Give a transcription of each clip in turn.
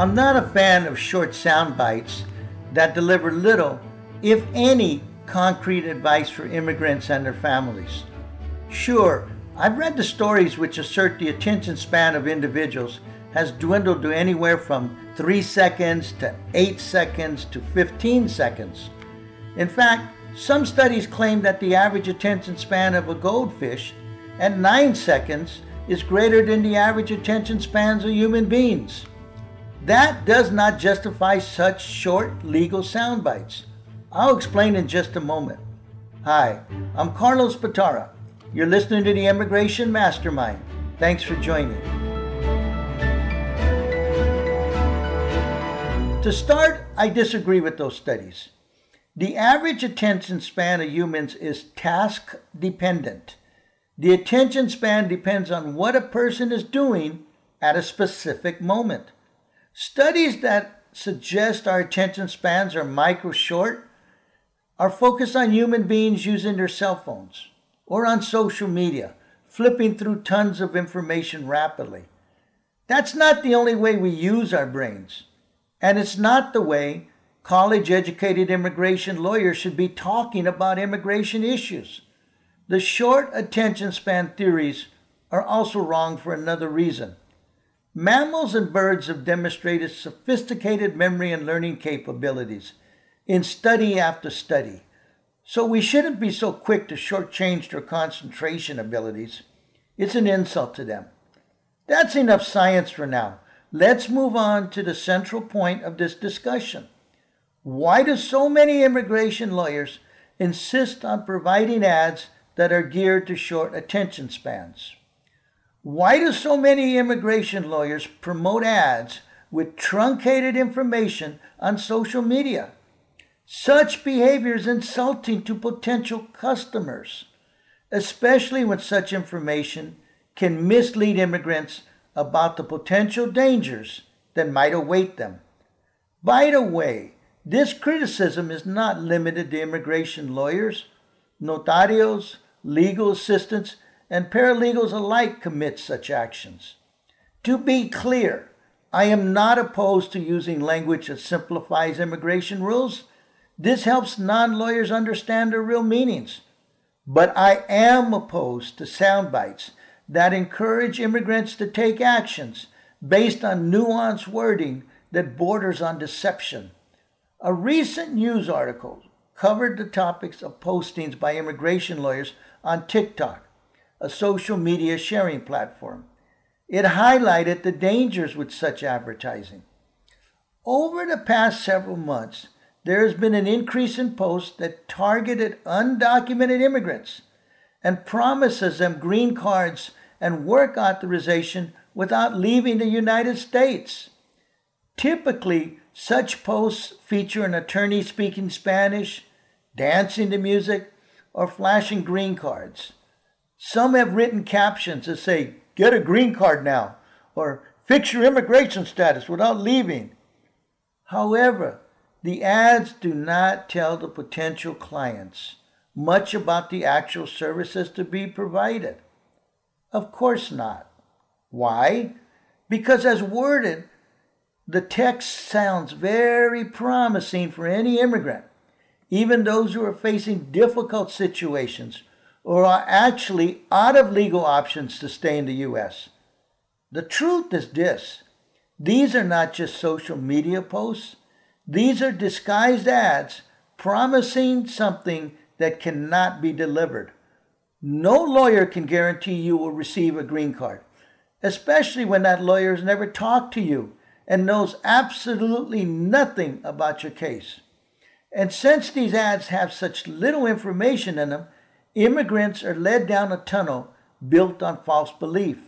I'm not a fan of short sound bites that deliver little, if any, concrete advice for immigrants and their families. Sure, I've read the stories which assert the attention span of individuals has dwindled to anywhere from 3 seconds to 8 seconds to 15 seconds. In fact, some studies claim that the average attention span of a goldfish at 9 seconds is greater than the average attention spans of human beings. That does not justify such short legal sound bites. I'll explain in just a moment. Hi, I'm Carlos Batara. You're listening to the Immigration Mastermind. Thanks for joining. To start, I disagree with those studies. The average attention span of humans is task dependent. The attention span depends on what a person is doing at a specific moment. Studies that suggest our attention spans are micro short are focused on human beings using their cell phones or on social media, flipping through tons of information rapidly. That's not the only way we use our brains, and it's not the way college educated immigration lawyers should be talking about immigration issues. The short attention span theories are also wrong for another reason. Mammals and birds have demonstrated sophisticated memory and learning capabilities in study after study. So we shouldn't be so quick to shortchange their concentration abilities. It's an insult to them. That's enough science for now. Let's move on to the central point of this discussion. Why do so many immigration lawyers insist on providing ads that are geared to short attention spans? Why do so many immigration lawyers promote ads with truncated information on social media? Such behavior is insulting to potential customers, especially when such information can mislead immigrants about the potential dangers that might await them. By the way, this criticism is not limited to immigration lawyers. Notarios, legal assistants, and paralegals alike commit such actions. To be clear, I am not opposed to using language that simplifies immigration rules this helps non lawyers understand their real meanings. But I am opposed to sound bites that encourage immigrants to take actions based on nuanced wording that borders on deception. A recent news article covered the topics of postings by immigration lawyers on TikTok, a social media sharing platform. It highlighted the dangers with such advertising. Over the past several months, there has been an increase in posts that targeted undocumented immigrants and promises them green cards and work authorization without leaving the United States. Typically, such posts feature an attorney speaking Spanish, dancing to music, or flashing green cards. Some have written captions that say, Get a green card now, or Fix your immigration status without leaving. However, the ads do not tell the potential clients much about the actual services to be provided. Of course not. Why? Because, as worded, the text sounds very promising for any immigrant, even those who are facing difficult situations or are actually out of legal options to stay in the U.S. The truth is this these are not just social media posts, these are disguised ads promising something that cannot be delivered. No lawyer can guarantee you will receive a green card, especially when that lawyer has never talked to you and knows absolutely nothing about your case. And since these ads have such little information in them, immigrants are led down a tunnel built on false belief.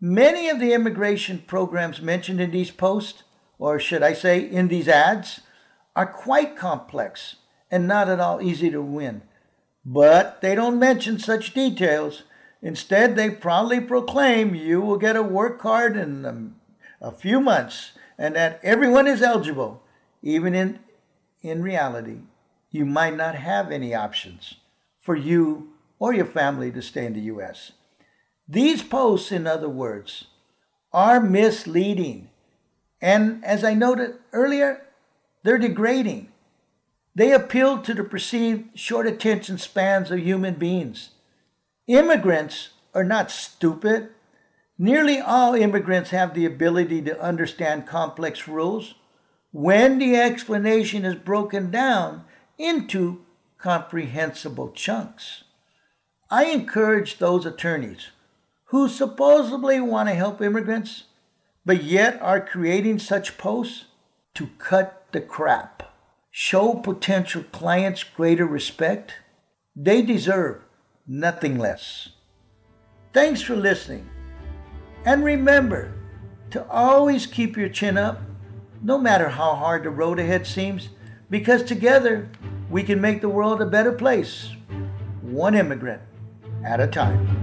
Many of the immigration programs mentioned in these posts or should I say, in these ads, are quite complex and not at all easy to win. But they don't mention such details. Instead, they proudly proclaim you will get a work card in a few months and that everyone is eligible. Even in, in reality, you might not have any options for you or your family to stay in the U.S. These posts, in other words, are misleading And as I noted earlier, they're degrading. They appeal to the perceived short attention spans of human beings. Immigrants are not stupid. Nearly all immigrants have the ability to understand complex rules when the explanation is broken down into comprehensible chunks. I encourage those attorneys who supposedly want to help immigrants, but yet are creating such posts to cut the crap show potential clients greater respect, they deserve nothing less. Thanks for listening. And remember to always keep your chin up, no matter how hard the road ahead seems, because together we can make the world a better place, one immigrant at a time.